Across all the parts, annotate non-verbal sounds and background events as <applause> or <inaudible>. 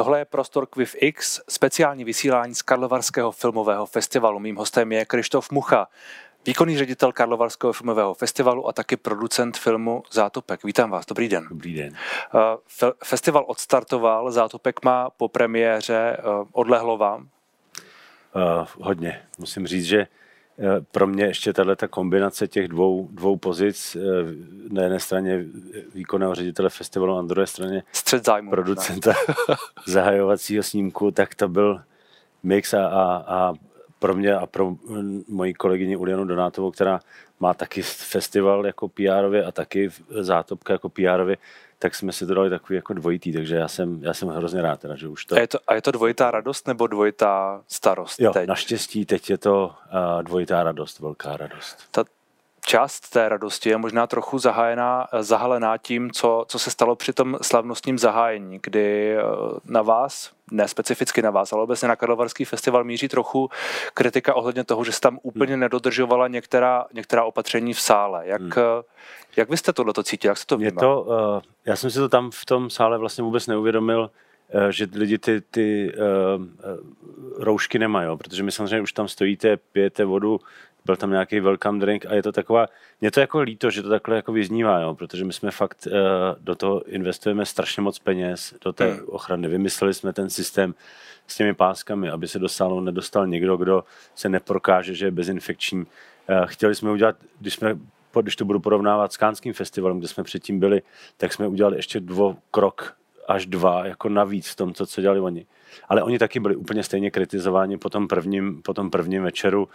Tohle je prostor Quiv X, speciální vysílání z Karlovarského filmového festivalu. Mým hostem je Krištof Mucha, výkonný ředitel Karlovarského filmového festivalu a taky producent filmu Zátopek. Vítám vás, dobrý den. Dobrý den. Uh, festival odstartoval, Zátopek má po premiéře, uh, odlehlo vám? Uh, hodně. Musím říct, že pro mě ještě tahle ta kombinace těch dvou, dvou pozic, na jedné straně výkonného ředitele festivalu, a na druhé straně Střed zájmu, producenta <laughs> zahajovacího snímku, tak to byl mix a, a, a pro mě a pro moji kolegyni Ulianu Donátovou, která má taky festival jako pr a taky zátopka jako pr tak jsme si to dali takový jako dvojitý, takže já jsem, já jsem hrozně rád, teda, že už to... A je, to... a je to dvojitá radost nebo dvojitá starost jo, teď? naštěstí teď je to uh, dvojitá radost, velká radost. Ta část té radosti je možná trochu zahájená, zahalená tím, co, co se stalo při tom slavnostním zahájení, kdy eh, na vás, ne specificky na vás, ale obecně na Karlovarský festival míří trochu kritika ohledně toho, že se tam úplně hmm. nedodržovala některá, některá opatření v sále. Jak, hmm. Eh, jak vy jste tohleto cítil, jak jste to vnímal? Je to, uh, já jsem si to tam v tom sále vlastně vůbec neuvědomil, že lidi ty, ty uh, roušky nemají, protože my samozřejmě už tam stojíte, pijete vodu, byl tam nějaký welcome drink a je to taková, mě to jako líto, že to takhle jako vyznívá, jo, protože my jsme fakt uh, do toho investujeme strašně moc peněz, do té hmm. ochrany. Vymysleli jsme ten systém s těmi páskami, aby se do sálu nedostal někdo, kdo se neprokáže, že je bezinfekční. Uh, chtěli jsme udělat, když jsme když to budu porovnávat s Kánským festivalem, kde jsme předtím byli, tak jsme udělali ještě dvo krok až dva jako navíc v tom, co, co dělali oni. Ale oni taky byli úplně stejně kritizováni po tom prvním, po tom prvním večeru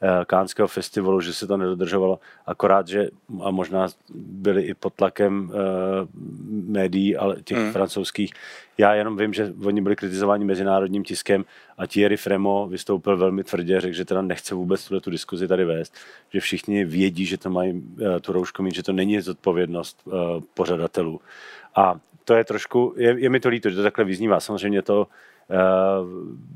eh, Kánského festivalu, že se to nedodržovalo. Akorát, že a možná byli i pod tlakem eh, médií, ale těch mm. francouzských. Já jenom vím, že oni byli kritizováni mezinárodním tiskem a Thierry Fremo vystoupil velmi tvrdě, řekl, že teda nechce vůbec tuhle tu diskuzi tady vést, že všichni vědí, že to mají eh, tu roušku mít, že to není zodpovědnost pořadatelů. A to je trošku, je, je mi to líto, že to takhle vyznívá. Samozřejmě to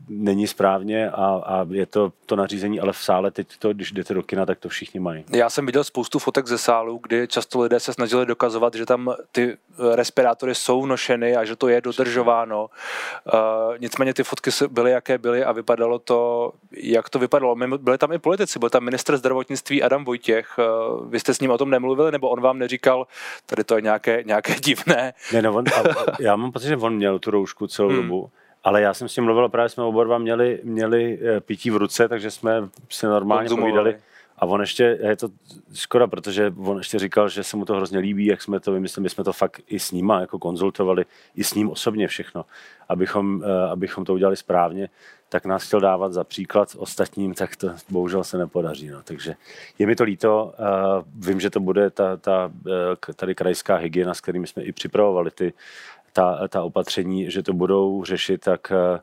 není správně a, a je to to nařízení, ale v sále teď to, když jdete do kina, tak to všichni mají. Já jsem viděl spoustu fotek ze sálu, kdy často lidé se snažili dokazovat, že tam ty respirátory jsou nošeny a že to je dodržováno. Uh, nicméně ty fotky byly, jaké byly a vypadalo to, jak to vypadalo. Byli tam i politici, byl tam minister zdravotnictví Adam Vojtěch. Uh, vy jste s ním o tom nemluvili, nebo on vám neříkal, tady to je nějaké, nějaké divné? Ne, no on, <laughs> já mám pocit, že on měl tu roušku celou hmm. dobu ale já jsem s ním mluvil, právě jsme oba dva měli, měli eh, pití v ruce, takže jsme si normálně povídali. A on ještě, je to škoda, protože on ještě říkal, že se mu to hrozně líbí, jak jsme to vymysleli, my jsme to fakt i s ním jako konzultovali, i s ním osobně všechno, abychom, eh, abychom to udělali správně, tak nás chtěl dávat za příklad ostatním, tak to bohužel se nepodaří. No. Takže je mi to líto, vím, že to bude ta, ta eh, tady krajská hygiena, s kterými jsme i připravovali ty ta, ta opatření, že to budou řešit, tak eh,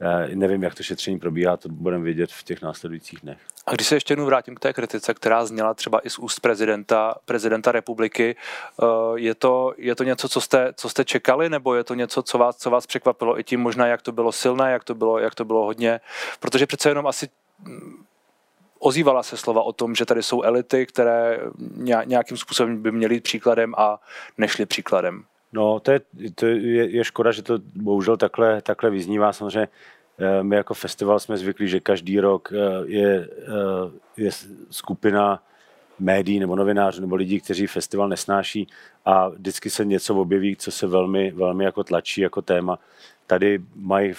eh, nevím, jak to šetření probíhá, to budeme vědět v těch následujících dnech. A když se ještě jednou vrátím k té kritice, která zněla třeba i z úst prezidenta, prezidenta republiky, eh, je to, je to něco, co jste, co jste čekali, nebo je to něco, co vás, co vás překvapilo i tím možná, jak to bylo silné, jak to bylo, jak to bylo hodně, protože přece jenom asi mm, ozývala se slova o tom, že tady jsou elity, které nějakým způsobem by měly jít příkladem a nešly příkladem. No, to je, to je, je škoda, že to bohužel takhle, takhle vyznívá. Samozřejmě eh, my jako festival jsme zvyklí, že každý rok eh, je, eh, je skupina médií nebo novinářů nebo lidí, kteří festival nesnáší a vždycky se něco objeví, co se velmi, velmi jako tlačí jako téma. Tady mají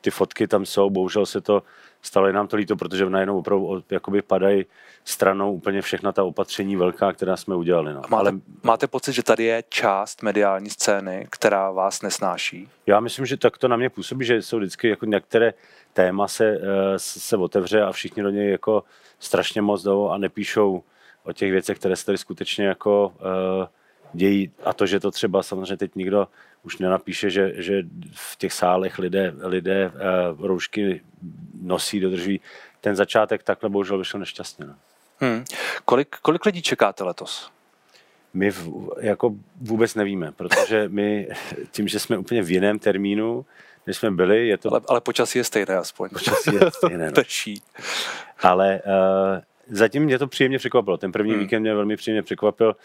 ty fotky tam jsou, bohužel se to stalo je nám to líto, protože najednou opravdu jakoby padají stranou úplně všechna ta opatření velká, která jsme udělali. No. Máte, Ale, máte pocit, že tady je část mediální scény, která vás nesnáší? Já myslím, že tak to na mě působí, že jsou vždycky jako některé téma se, eh, se otevře a všichni do něj jako strašně moc jdou a nepíšou o těch věcech, které se tady skutečně jako uh, dějí a to, že to třeba samozřejmě teď nikdo už nenapíše, že, že v těch sálech lidé, lidé uh, roušky nosí, dodržují. Ten začátek takhle bohužel vyšel nešťastně. No. Hmm. Kolik, kolik lidí čekáte letos? My v, jako vůbec nevíme, protože <laughs> my tím, že jsme úplně v jiném termínu, než jsme byli, je to... Ale, ale počasí je stejné aspoň. Počasí je stejné, no. <laughs> Ale uh, zatím mě to příjemně překvapilo. Ten první hmm. víkend mě velmi příjemně překvapil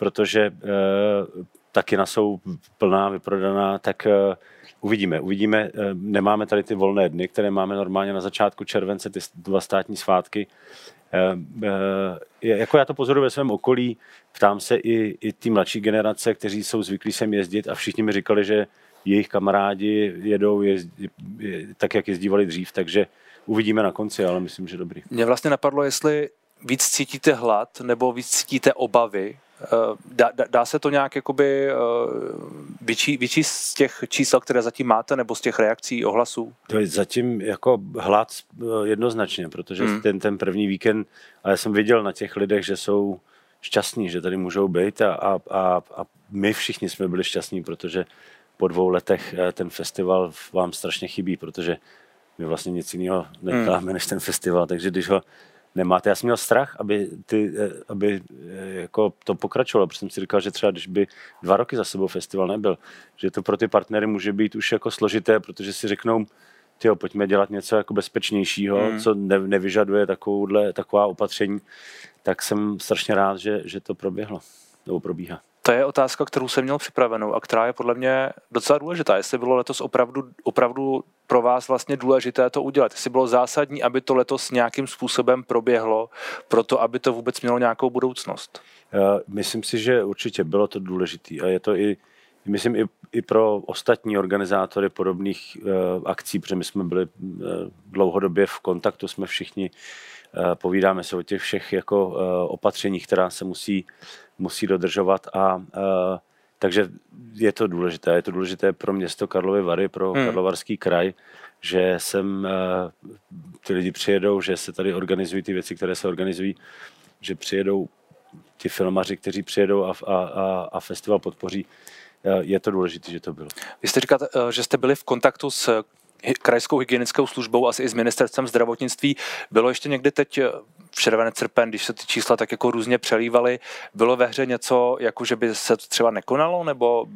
protože uh, taky na jsou plná, vyprodaná, tak uh, Uvidíme, uvidíme. Nemáme tady ty volné dny, které máme normálně na začátku července, ty dva státní svátky. Jako já to pozoruji ve svém okolí, ptám se i, i ty mladší generace, kteří jsou zvyklí sem jezdit a všichni mi říkali, že jejich kamarádi jedou jezdí, tak, jak jezdívali dřív, takže uvidíme na konci, ale myslím, že dobrý. Mě vlastně napadlo, jestli víc cítíte hlad nebo víc cítíte obavy. Eh, dá, dá se to nějak jakoby eh, vyčíst z těch čísel, které zatím máte, nebo z těch reakcí, ohlasů? To je zatím jako hlad eh, jednoznačně, protože hmm. ten, ten první víkend, a já jsem viděl na těch lidech, že jsou šťastní, že tady můžou být a, a, a, a my všichni jsme byli šťastní, protože po dvou letech ten festival vám strašně chybí, protože my vlastně nic jiného neděláme hmm. než ten festival, takže když ho nemáte. Já jsem měl strach, aby, ty, eh, aby eh, jako to pokračovalo, protože jsem si říkal, že třeba když by dva roky za sebou festival nebyl, že to pro ty partnery může být už jako složité, protože si řeknou, tyjo, pojďme dělat něco jako bezpečnějšího, hmm. co ne, nevyžaduje takovouhle, taková opatření, tak jsem strašně rád, že, že to proběhlo, nebo probíhá. To je otázka, kterou jsem měl připravenou a která je podle mě docela důležitá. Jestli bylo letos opravdu, opravdu pro vás vlastně důležité to udělat. Jestli bylo zásadní, aby to letos nějakým způsobem proběhlo, proto aby to vůbec mělo nějakou budoucnost. Myslím si, že určitě bylo to důležité a je to i, myslím, i, i pro ostatní organizátory podobných uh, akcí, protože my jsme byli uh, dlouhodobě v kontaktu, jsme všichni, povídáme se o těch všech jako uh, opatřeních, která se musí musí dodržovat a uh, takže je to důležité. Je to důležité pro město Karlovy Vary, pro hmm. Karlovarský kraj, že sem ty lidi přijedou, že se tady organizují ty věci, které se organizují, že přijedou ti filmaři, kteří přijedou a, a, a, a festival podpoří. Je to důležité, že to bylo. Vy jste říkat, že jste byli v kontaktu s krajskou hygienickou službou, asi i s ministerstvem zdravotnictví. Bylo ještě někdy teď eh, v červenec srpen, když se ty čísla tak jako různě přelívaly, bylo ve hře něco, jako že by se to třeba nekonalo, nebo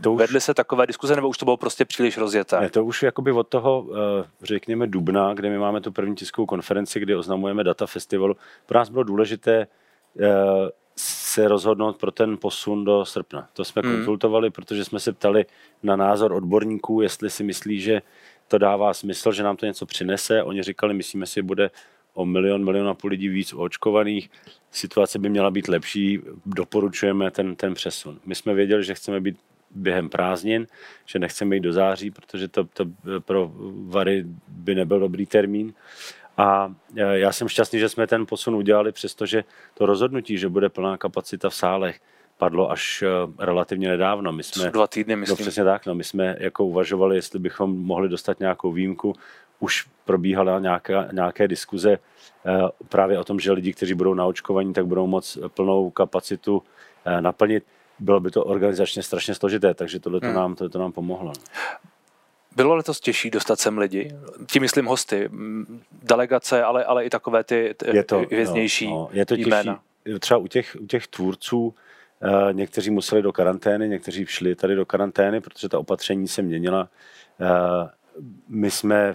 to už, vedly se takové diskuze, nebo už to bylo prostě příliš rozjeté? Ne, to už jakoby od toho, eh, řekněme, dubna, kde my máme tu první tiskovou konferenci, kdy oznamujeme data festivalu, pro nás bylo důležité eh, se rozhodnout pro ten posun do srpna. To jsme hmm. konzultovali, protože jsme se ptali na názor odborníků, jestli si myslí, že to dává smysl, že nám to něco přinese. Oni říkali, myslíme si, bude o milion, milion a půl lidí víc očkovaných, situace by měla být lepší, doporučujeme ten, ten přesun. My jsme věděli, že chceme být během prázdnin, že nechceme jít do září, protože to, to pro Vary by nebyl dobrý termín. A e, já jsem šťastný, že jsme ten posun udělali, přestože to rozhodnutí, že bude plná kapacita v sálech, padlo až eh, relativně nedávno. My jsme, dva týdny, myslím. No přesně tak, no, my jsme jako uvažovali, jestli bychom mohli dostat nějakou výjimku. Už probíhala nějaká, nějaké diskuze eh, právě o tom, že lidi, kteří budou naočkovaní, tak budou moc plnou kapacitu eh, naplnit. Bylo by to organizačně strašně složité, takže tohle hmm. nám, tohle nám pomohlo. Bylo letos těžší dostat sem lidi? Tím myslím hosty, delegace, ale, ale i takové ty, ty je to, věznější no, no, je to jména. Těžší. Třeba u těch, u těch tvůrců někteří museli do karantény, někteří šli tady do karantény, protože ta opatření se měnila. Eh, my jsme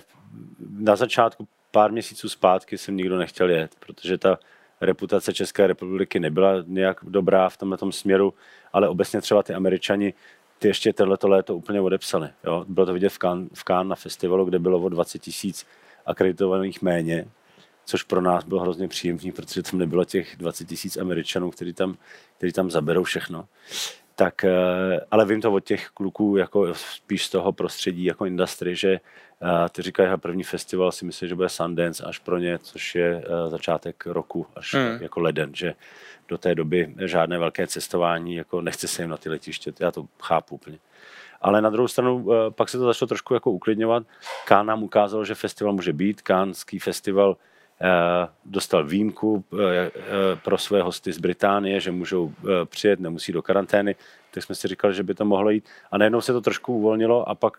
na začátku pár měsíců zpátky jsem nikdo nechtěl jet, protože ta reputace České republiky nebyla nějak dobrá v tomhle směru, ale obecně třeba ty američani ty ještě tohleto léto úplně odepsali. Jo? Bylo to vidět v Cannes, v Cannes na festivalu, kde bylo o 20 tisíc akreditovaných méně, což pro nás bylo hrozně příjemný, protože tam nebylo těch 20 tisíc Američanů, kteří tam, kteří tam zaberou všechno. Tak, eh, ale vím to od těch kluků jako spíš z toho prostředí jako industry, že eh, ty říkají, že první festival si myslím, že bude Sundance až pro ně, což je eh, začátek roku, až hmm. jako leden, že do té doby žádné velké cestování, jako nechce se jim na ty letiště, já to chápu úplně. Ale na druhou stranu pak se to začalo trošku jako uklidňovat. Kán nám ukázal, že festival může být. Kánský festival dostal výjimku eh, eh, pro své hosty z Británie, že můžou přijet, nemusí do karantény, tak jsme si říkali, že by to mohlo jít. A najednou se to trošku uvolnilo a pak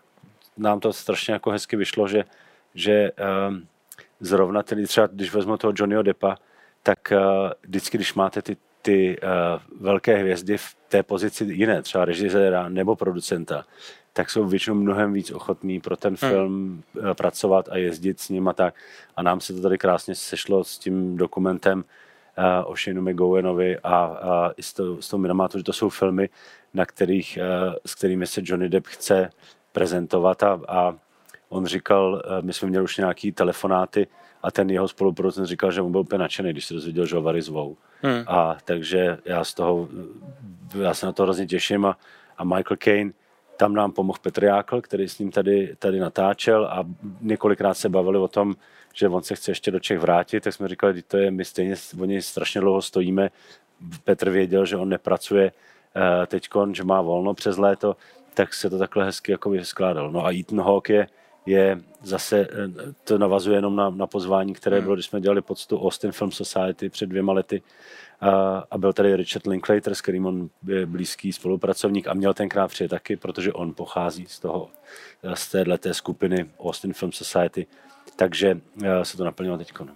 nám to strašně jako hezky vyšlo, že, že zrovna tedy třeba, když vezmu toho Johnnyho Deppa, tak vždycky, když máte ty, ty velké hvězdy v té pozici jiné, třeba režiséra nebo producenta, tak jsou většinou mnohem víc ochotní pro ten hmm. film hmm. pracovat a jezdit s ním a tak. A nám se to tady krásně sešlo s tím dokumentem uh, o Shaneu McGowanovi a, a i s, to, s tou Minamatu, že to jsou filmy, na kterých, uh, s kterými se Johnny Depp chce prezentovat a, a on říkal, eh, my jsme měli už nějaký telefonáty a ten jeho spolupracovník říkal, že on byl úplně nadšený, když se dozvěděl, že ho Vary zvou. Hmm. A takže já z toho, já se na to hrozně těším a, a Michael Caine, tam nám pomohl Petr Jákl, který s ním tady, tady natáčel a několikrát se bavili o tom, že on se chce ještě do Čech vrátit, tak jsme říkali, že to je, my stejně, oni strašně dlouho stojíme. Petr věděl, že on nepracuje uh, teď, že má volno přes léto, tak se to takhle hezky jako skládalo. No a Ethan Hawke je, je zase, eh, to navazuje jenom na, na pozvání, které hmm. bylo, když jsme dělali poctu Austin Film Society před dvěma lety, a, byl tady Richard Linklater, s kterým on je blízký spolupracovník a měl tenkrát přijet taky, protože on pochází z toho, z téhleté skupiny Austin Film Society, takže eh, se to naplnilo teď. No.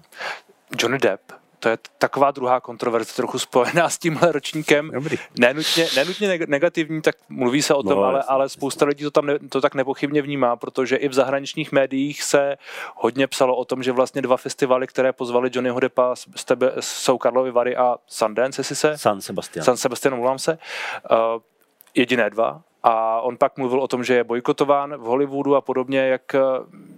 Johnny Depp to je taková druhá kontroverze, trochu spojená s tímhle ročníkem. Dobrý. Nenutně, nenutně negativní, tak mluví se o tom, no, ale, ale spousta lidí to tam ne, to tak nepochybně vnímá, protože i v zahraničních médiích se hodně psalo o tom, že vlastně dva festivaly, které pozvali Johnnyho Deppa, z tebe, jsou Karlovy Vary a Sundance, jestli se? San Sebastian. San Sebastian, mluvám se. Uh, jediné dva, a on pak mluvil o tom, že je bojkotován v Hollywoodu a podobně. Jak,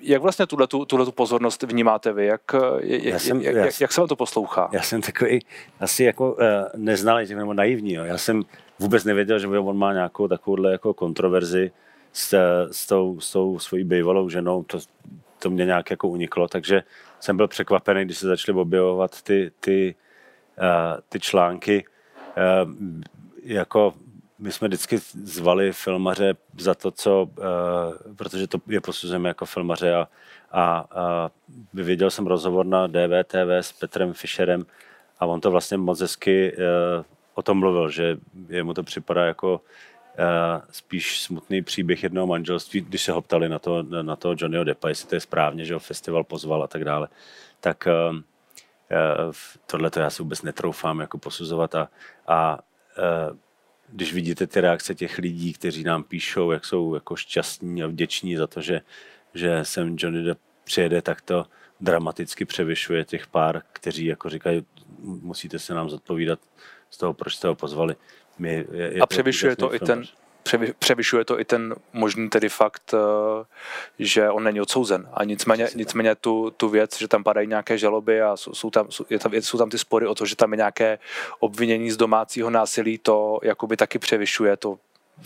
jak vlastně tuhle tu pozornost vnímáte vy? Jak, já jsem, jak, já, jak se vám to poslouchá? Já jsem takový asi jako uh, neznalý, nebo naivní. Jo. Já jsem vůbec nevěděl, že on má nějakou takovouhle jako kontroverzi s, s, tou, s tou svojí bývalou ženou. To, to mě nějak jako uniklo, takže jsem byl překvapený, když se začaly objevovat ty, ty, uh, ty články. Uh, jako my jsme vždycky zvali filmaře za to, co, uh, protože to je posuzujeme jako filmaře a, a, a vyvěděl jsem rozhovor na DVTV s Petrem Fischerem a on to vlastně moc hezky uh, o tom mluvil, že jemu to připadá jako uh, spíš smutný příběh jednoho manželství, když se ho ptali na to, na to Johnnyho Deppa, jestli to je správně, že ho festival pozval a tak dále. Tak uh, tohle to já si vůbec netroufám jako posuzovat a, a uh, když vidíte ty reakce těch lidí, kteří nám píšou, jak jsou jako šťastní a vděční za to, že, že sem Johnny Depp přijede, tak to dramaticky převyšuje těch pár, kteří jako říkají, musíte se nám zodpovídat z toho, proč jste ho pozvali. My, je, je a převyšuje to, to i ten, převyšuje to i ten možný tedy fakt, eh, že on není odsouzen. A nicméně, nicméně tu, tu věc, že tam padají nějaké žaloby a jsou, jsou, tam, jsou, je tam, jsou tam ty spory o to, že tam je nějaké obvinění z domácího násilí, to jakoby taky převyšuje to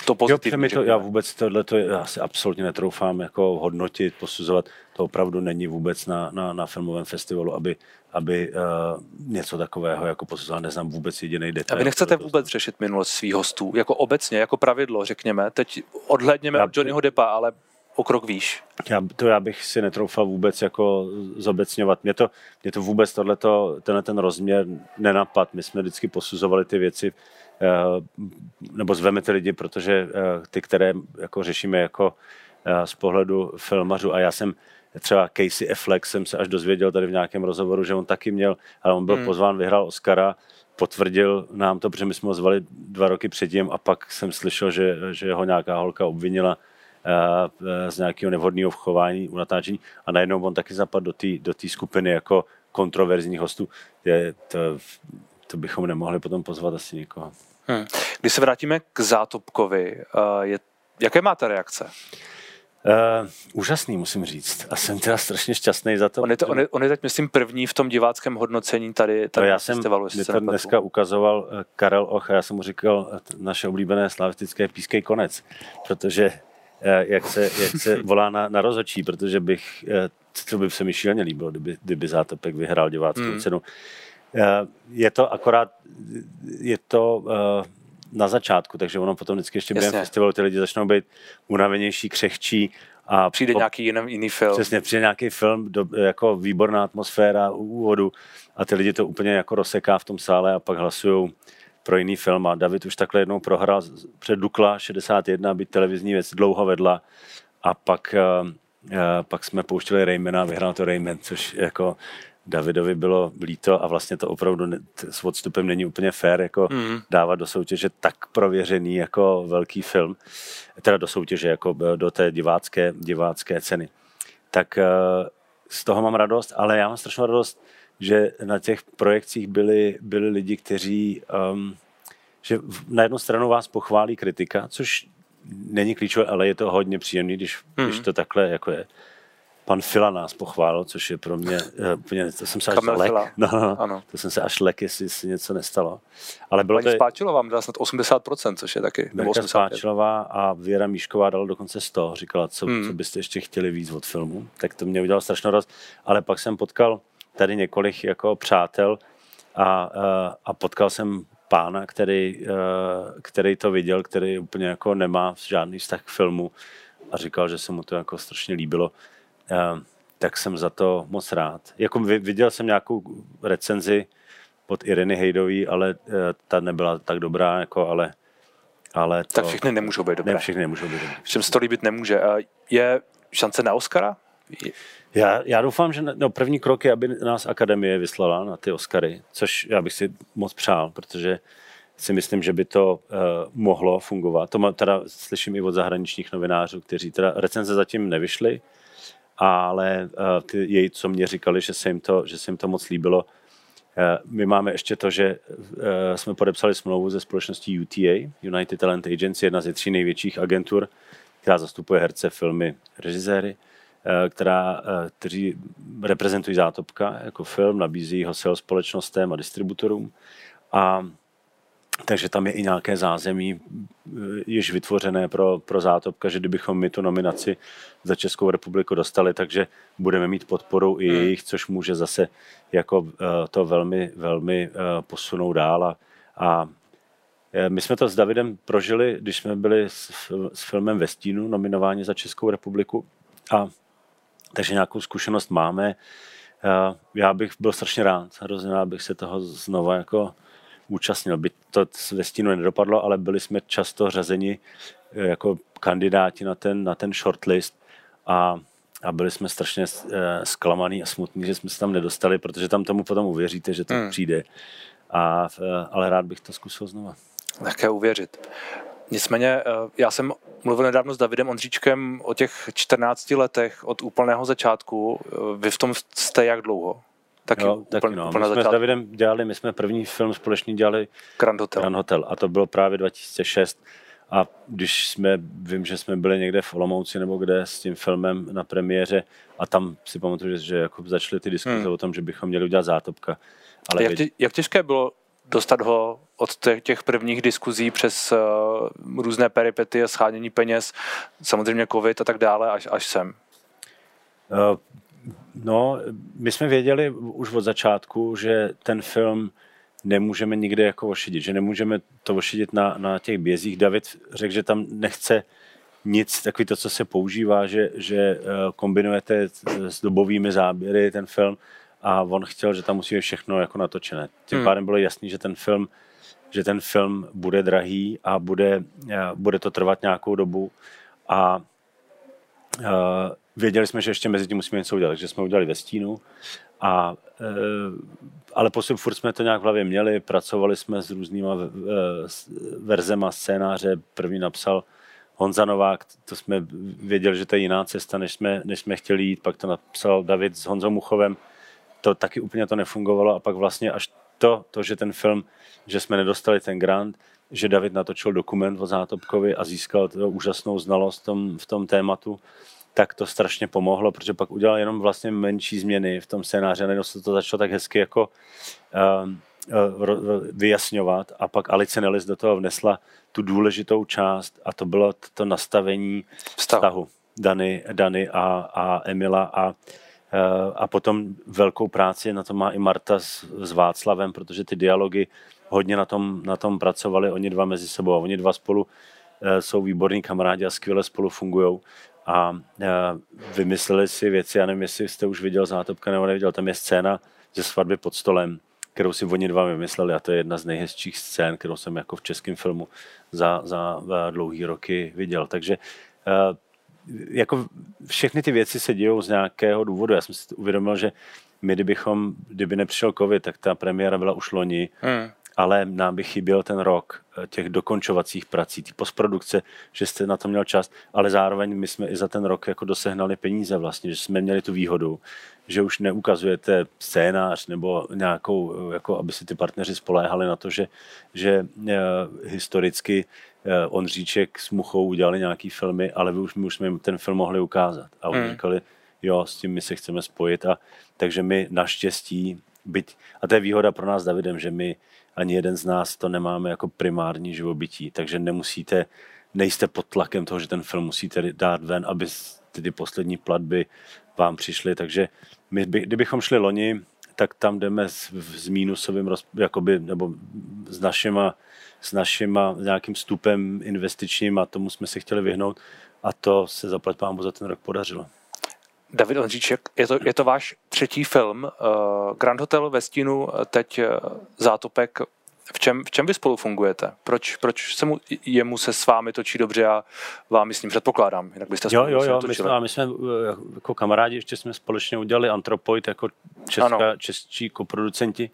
to pozitivní. Jo, to, já vůbec tohle to já si absolutně netroufám jako hodnotit, posuzovat. To opravdu není vůbec na, na, na filmovém festivalu, aby, aby uh, něco takového jako posuzoval. Neznám vůbec jediný detail. A vy nechcete vůbec řešit minulost svých hostů, jako obecně, jako pravidlo, řekněme. Teď odhledněme já, od Johnnyho Deppa, ale o krok výš. Já, to já bych si netroufal vůbec jako zobecňovat. Mě to, mě to vůbec tohleto, tenhle ten rozměr nenapad. My jsme vždycky posuzovali ty věci nebo zveme ty lidi, protože eh, ty, které jako řešíme jako eh, z pohledu filmařů a já jsem třeba Casey Affleck jsem se až dozvěděl tady v nějakém rozhovoru, že on taky měl, ale on byl hmm. pozván, vyhrál Oscara, potvrdil nám to, protože my jsme ho zvali dva roky předtím a pak jsem slyšel, že, že ho nějaká holka obvinila z nějakého nevhodného chování u natáčení a najednou on taky zapadl do té do skupiny jako kontroverzních hostů. Je, to, to bychom nemohli potom pozvat asi nikoho. Hmm. Když se vrátíme k Zátopkovi, uh, je, jaké máte reakce? Uh, úžasný, musím říct. A jsem teda strašně šťastný za to. On je, to, on, je, on je teď, myslím, první v tom diváckém hodnocení tady, tady no já jsem, festivalu. Mě to dneska ukazoval eh, Karel Och a já jsem mu říkal naše oblíbené slavistické pískej konec, protože jak se, jak se <laughs> volá na, na rozhodčí, protože bych, to by se mi šíleně líbilo, kdyby, kdyby Zátopek vyhrál diváckou hmm. cenu. Eh, je to akorát, je to eh, na začátku, takže ono potom vždycky ještě během festivalu ty lidi začnou být unavenější, křehčí, a přijde po, nějaký jiný, jiný film. Přesně, přijde nějaký film, do, jako výborná atmosféra úvodu a ty lidi to úplně jako rozseká v tom sále a pak hlasují pro jiný film. A David už takhle jednou prohrál před Dukla 61, být televizní věc dlouho vedla. A pak, uh, uh, pak jsme pouštěli Raymana a vyhrál to Rayman, což jako Davidovi bylo líto a vlastně to opravdu ne, s odstupem není úplně fér jako mm. dávat do soutěže tak prověřený jako velký film, teda do soutěže jako do té divácké, divácké ceny. Tak eh, z toho mám radost, ale já mám strašnou radost, že na těch projekcích byli, byli lidi, kteří um, že na jednu stranu vás pochválí kritika, což není klíčové, ale je to hodně příjemné, když, hmm. když to takhle jako je pan Fila nás pochválil, což je pro mě uh, úplně, to jsem se až lek, <laughs> no, no, ano. to jsem se až lek, jestli si něco nestalo. Ale bylo Paní to... Spáčilová vám dala snad 80%, což je taky, nebo 85. Spáčilová a Věra Míšková dala dokonce 100, říkala, co, hmm. co byste ještě chtěli víc od filmu, tak to mě udělalo strašnou radost, ale pak jsem potkal tady několik jako přátel a, uh, a potkal jsem pána, který, uh, který to viděl, který úplně jako nemá žádný vztah k filmu a říkal, že se mu to jako strašně líbilo tak jsem za to moc rád. Jako viděl jsem nějakou recenzi pod Ireny Hejdový, ale e, ta nebyla tak dobrá, jako, ale, ale to, Tak všechny nemůžou být dobré. Ne, všechny nemůžou být dobré. Všem se to líbit nemůže. Je šance na Oscara? Já, já doufám, že no, první krok je, aby nás Akademie vyslala na ty Oscary, což já bych si moc přál, protože si myslím, že by to uh, mohlo fungovat. To má, teda slyším i od zahraničních novinářů, kteří teda recenze zatím nevyšly, ale uh, ty její, co mě říkali, že se jim to, že se jim to moc líbilo. Uh, my máme ještě to, že uh, jsme podepsali smlouvu ze společností UTA, United Talent Agency, jedna ze tří největších agentur, která zastupuje herce, filmy, režiséry, která, kteří reprezentují Zátopka jako film, nabízí ho SEO společnostem a distributorům. A takže tam je i nějaké zázemí eh, již vytvořené pro, pro zátopka, že kdybychom my tu nominaci za Českou republiku dostali, takže budeme mít podporu i hmm. jejich, což může zase jako uh, to velmi, velmi uh, posunout dál. A, a my jsme to s Davidem prožili, když jsme byli s, s filmem Ve stínu nominováni za Českou republiku. A takže nějakou zkušenost máme. Já bych byl strašně rád, hrozně rád bych se toho znova jako účastnil. By to ve stínu nedopadlo, ale byli jsme často řazeni eh, jako kandidáti na ten, na ten shortlist a, a byli jsme strašně uh, zklamaný a smutní, že jsme se tam nedostali, protože tam tomu potom uvěříte, že to hmm. přijde. A, ale rád bych to zkusil znova. Také uvěřit. Nicméně, já jsem mluvil nedávno s Davidem Ondříčkem o těch 14 letech od úplného začátku. Vy v tom jste jak dlouho? Taky, jo, úplně, taky no. Úplně my jsme s Davidem dělali, my jsme první film společně dělali Grand Hotel. Grand Hotel a to bylo právě 2006 a když jsme, vím, že jsme byli někde v Olomouci nebo kde s tím filmem na premiéře a tam si pamatuju, že, že jako začaly ty diskuze hmm. o tom, že bychom měli udělat zátopka. Ale jak, tě, jak těžké bylo dostat ho od těch prvních diskuzí přes uh, různé peripety a schánění peněz, samozřejmě covid a tak dále, až, až sem? Uh, No, my jsme věděli už od začátku, že ten film nemůžeme nikde jako ošidit, že nemůžeme to ošidit na, na těch bězích. David řekl, že tam nechce nic, takový to, co se používá, že, že eh, kombinujete s dobovými záběry ten film a on chtěl, že tam musí být všechno jako natočené. Tím hmm. pádem bylo jasný, že ten film že ten film bude drahý a bude, eh, bude to trvat nějakou dobu a uh, věděli jsme, že ještě mezi tím musíme něco udělat, takže jsme udělali ve stínu. A, e, ale posud furt jsme to nějak v hlavě měli, pracovali jsme s různýma e, verzema scénáře. První napsal Honza Novák, to jsme věděli, že to je jiná cesta, než jsme, než jsme chtěli jít. Pak to napsal David s Honzou Muchovem. To taky úplně to nefungovalo a pak vlastně až to, to, že ten film, že jsme nedostali ten grant, že David natočil dokument o Zátopkovi a získal to úžasnou znalost v tom, v tom tématu, tak to strašně pomohlo, protože pak udělal jenom vlastně menší změny v tom scénáři a se to začalo tak hezky jako uh, uh, vyjasňovat a pak Alice Nellis do toho vnesla tu důležitou část a to bylo to nastavení vztahu, vztahu Dany, Dany a, a Emila a, uh, a potom velkou práci na to má i Marta s, s Václavem, protože ty dialogy hodně na tom, na tom pracovali oni dva mezi sebou a oni dva spolu jsou výborní kamarádi a skvěle spolu fungují a vymysleli si věci, já nevím, jestli jste už viděl Zátopka nebo neviděl, tam je scéna ze svatby pod stolem, kterou si oni dva vymysleli a to je jedna z nejhezčích scén, kterou jsem jako v českém filmu za, za dlouhý roky viděl. Takže jako všechny ty věci se dějou z nějakého důvodu. Já jsem si uvědomil, že my, kdybychom, kdyby nepřišel covid, tak ta premiéra byla už loni hmm. Ale nám by chyběl ten rok eh, těch dokončovacích prací, ty postprodukce, že jste na to měl čas, ale zároveň my jsme i za ten rok jako dosehnali peníze vlastně, že jsme měli tu výhodu, že už neukazujete scénář nebo nějakou, jako aby si ty partneři spoléhali na to, že, že uh, historicky Ondříček s Muchou udělali nějaký filmy, ale my už, my už jsme ten film mohli ukázat. A oni hmm. říkali, jo, s tím my se chceme spojit. A, takže my naštěstí, byť, a to je výhoda pro nás Davidem, že my ani jeden z nás to nemáme jako primární živobytí, takže nemusíte, nejste pod tlakem toho, že ten film musíte dát ven, aby ty poslední platby vám přišly, takže my, kdybychom šli loni, tak tam jdeme s, s mínusovým, jakoby, nebo s našima, s našima nějakým stupem investičním a tomu jsme se chtěli vyhnout a to se zaplat pámu za ten rok podařilo. David Ondříček, je to, je to váš třetí film. Uh, Grand Hotel ve stínu, teď uh, Zátopek. V čem, v čem vy spolu fungujete? Proč, proč se mu, jemu se s vámi točí dobře a vám s ním předpokládám? Jinak byste jo, jo, jo, my jsme, my jsme jako kamarádi, ještě jsme společně udělali Antropoid jako česká, českí koproducenti.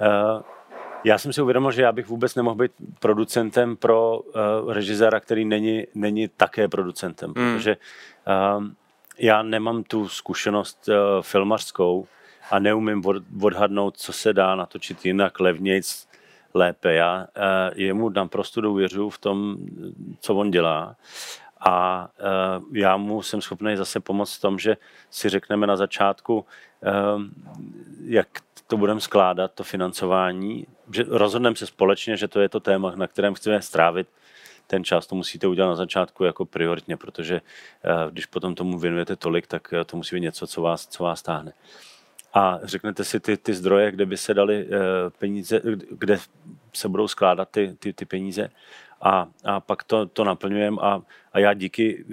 Uh, já jsem si uvědomil, že já bych vůbec nemohl být producentem pro uh, režiséra, který není, není také producentem, hmm. protože uh, já nemám tu zkušenost uh, filmařskou a neumím odhadnout, co se dá natočit jinak, levnějc, lépe. Já jemu dám prostě důvěřu v tom, co on dělá a uh, já mu jsem schopný zase pomoct v tom, že si řekneme na začátku, jak to budeme skládat, to financování, že rozhodneme se společně, že to je to téma, na kterém chceme strávit ten čas to musíte udělat na začátku jako prioritně, protože eh, když potom tomu věnujete tolik, tak eh, to musí být něco, co vás, co vás táhne. A řeknete si ty, ty zdroje, kde by se dali eh, peníze, kde se budou skládat ty, ty, ty peníze a, a pak to, to naplňujeme a, a já díky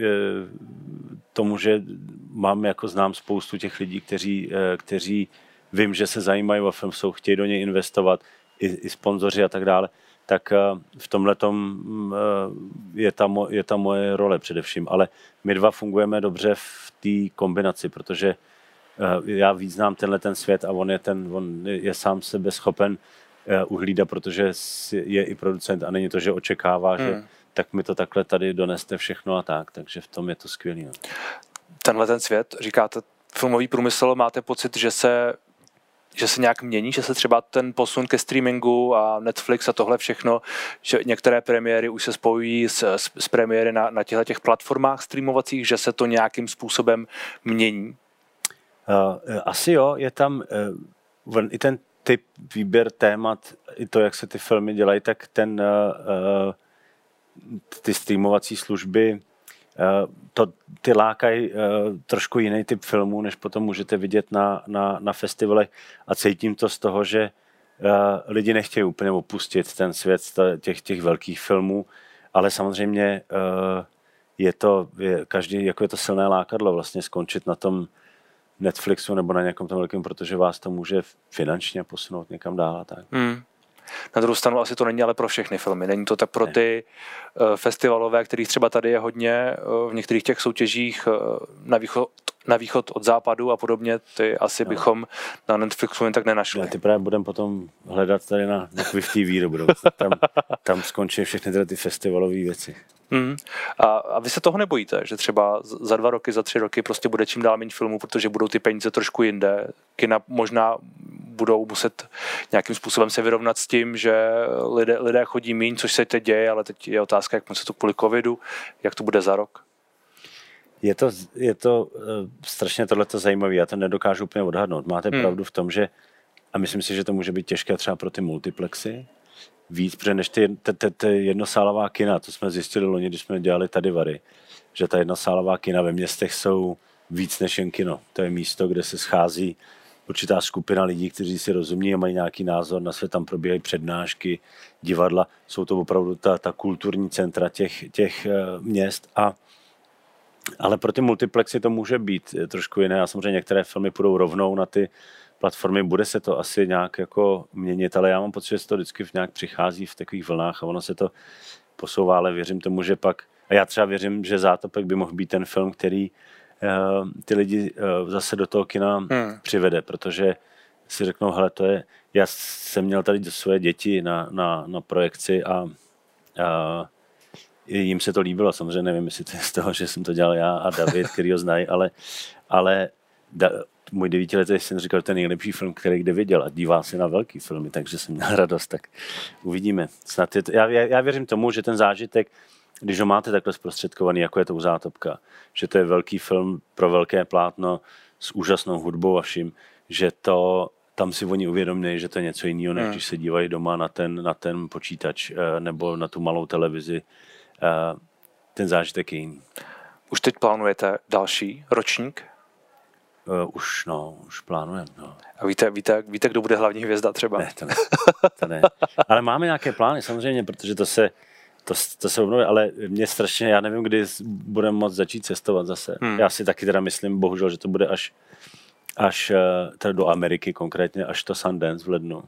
tomu, že mám jako znám spoustu těch lidí, kteří, kteří vím, že se zajímají o film, jsou, chtějí do něj investovat, i, i sponzoři a tak dále, tak eh, v tomhle mm, eh, je, ta, je ta moje role především. Ale my dva fungujeme dobře v té kombinaci, protože eh, já víc znám tenhle ten svět a on je, ten, on je sám sebe schopen uhlídat, protože je i producent a není to, že očekává, hmm. že tak mi to takhle tady doneste všechno a tak, takže v tom je to skvělé. No. Tenhle ten svět, říkáte, filmový průmysl, máte pocit, že se že se nějak mění, že se třeba ten posun ke streamingu a Netflix a tohle všechno, že některé premiéry už se spojují s, s, s premiéry na, na těchto těch platformách streamovacích, že se to nějakým způsobem mění? Uh, asi jo, je tam uh, i ten typ výběr témat, i to, jak se ty filmy dělají, tak ten uh, ty streamovací služby Eh, to, ty lákají uh, trošku jiný typ filmů, než potom můžete vidět na, na, na festivalech a cítím to z toho, že uh, lidi nechtějí úplně opustit ten svět těch, těch velkých filmů, ale samozřejmě je to, je, každý, jako je to silné lákadlo vlastně skončit na tom Netflixu nebo na nějakom tom velkém, protože vás to může finančně posunout někam dál. Tak. Hmm. Na druhou stranu asi to není ale pro všechny filmy. Není to tak pro ty uh, festivalové, kterých třeba tady je hodně uh, v některých těch soutěžích uh, na východ na východ od západu a podobně, ty asi no. bychom na Netflixu jen tak nenašli. Já ty právě budeme potom hledat tady na, na Quiff TV do budou. Tam, tam skončí všechny tyhle ty festivalové věci. Mm. A, a vy se toho nebojíte, že třeba za dva roky, za tři roky prostě bude čím dál méně filmů, protože budou ty peníze trošku jinde. Kina možná budou muset nějakým způsobem se vyrovnat s tím, že lidé, lidé chodí míň, což se teď děje, ale teď je otázka, jak se to kvůli covidu, jak to bude za rok. Je to, je to uh, strašně tohleto zajímavé, já to nedokážu úplně odhadnout. Máte hmm. pravdu v tom, že, a myslím si, že to může být těžké třeba pro ty multiplexy, víc, protože než ty, ty, ty, ty jednosálová kina, to jsme zjistili loni, když jsme dělali tady Vary, že ta jednosálová kina ve městech jsou víc než jen kino. To je místo, kde se schází určitá skupina lidí, kteří si rozumí a mají nějaký názor na svět, tam probíhají přednášky, divadla, jsou to opravdu ta, ta kulturní centra těch, těch eh, měst. A ale pro ty multiplexy to může být trošku jiné. A samozřejmě některé filmy půjdou rovnou na ty platformy, bude se to asi nějak jako měnit, ale já mám pocit, že to vždycky nějak přichází v takových vlnách a ono se to posouvá, ale věřím tomu, že pak, a já třeba věřím, že Zátopek by mohl být ten film, který ty lidi zase do toho kina hmm. přivede, protože si řeknou, hele, to je, já jsem měl tady své děti na, na, na projekci a, a jim se to líbilo, samozřejmě nevím, jestli to je z toho, že jsem to dělal já a David, který ho znají, ale, ale da, můj devítiletý syn říkal, že to je nejlepší film, který kdy viděl a dívá se na velký filmy, takže jsem měl radost, tak uvidíme. Snad je to, já, já, věřím tomu, že ten zážitek, když ho máte takhle zprostředkovaný, jako je to u Zátopka, že to je velký film pro velké plátno s úžasnou hudbou a vším, že to tam si oni uvědomí, že to je něco jiného, než hmm. když se dívají doma na ten, na ten počítač eh, nebo na tu malou televizi. Eh, ten zážitek je jiný. Už teď plánujete další ročník? Uh, už, no, už plánujeme. No. A víte, víte, víte, kdo bude hlavní hvězda třeba? Ne, to ne. To ne. Ale máme nějaké plány samozřejmě, protože to se, to, to se obnovuje, ale mě strašně, já nevím, kdy budeme moct začít cestovat zase. Hmm. Já si taky teda myslím, bohužel, že to bude až, až eh, teda do Ameriky konkrétně, až to Sundance v lednu.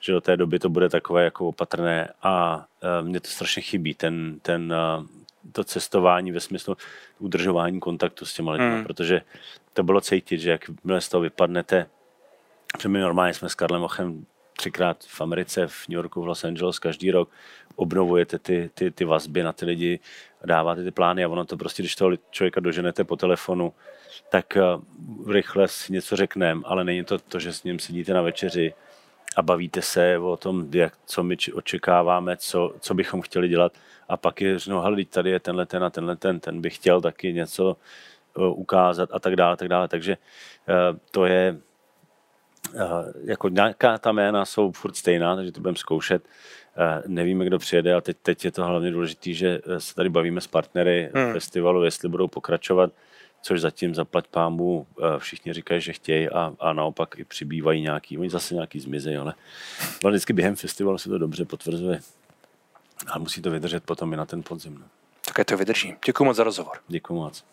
Že do té doby to bude takové jako opatrné a uh, mně to strašně chybí, ten, ten uh, to cestování ve smyslu udržování kontaktu s těma lidmi, hmm. protože to bylo cítit, že jakmile z toho vypadnete, že my normálně jsme s Karlem Ochem třikrát v Americe, v New Yorku, v Los Angeles každý rok, obnovujete ty, ty, ty vazby na ty lidi, dáváte ty plány a ono to prostě, když toho člověka doženete po telefonu, tak uh, rychle si něco řekneme, ale není to to, že s ním sedíte na večeři a bavíte se o tom, jak, co my očekáváme, co, co bychom chtěli dělat a pak je řeknou, hele, tady je tenhle ten a tenhle ten, ten by chtěl taky něco uh, ukázat a tak dále, tak dále. Takže uh, to je jako nějaká ta jména jsou furt stejná, takže to budeme zkoušet. Nevíme, kdo přijede, ale teď, teď je to hlavně důležité, že se tady bavíme s partnery hmm. festivalu, jestli budou pokračovat což zatím zaplať pámu všichni říkají, že chtějí a, a naopak i přibývají nějaký, oni zase nějaký zmizejí, ale, vždycky během festivalu se to dobře potvrzuje. A musí to vydržet potom i na ten podzim. No. Tak je to vydrží. Děkuji moc za rozhovor. Děkuji moc.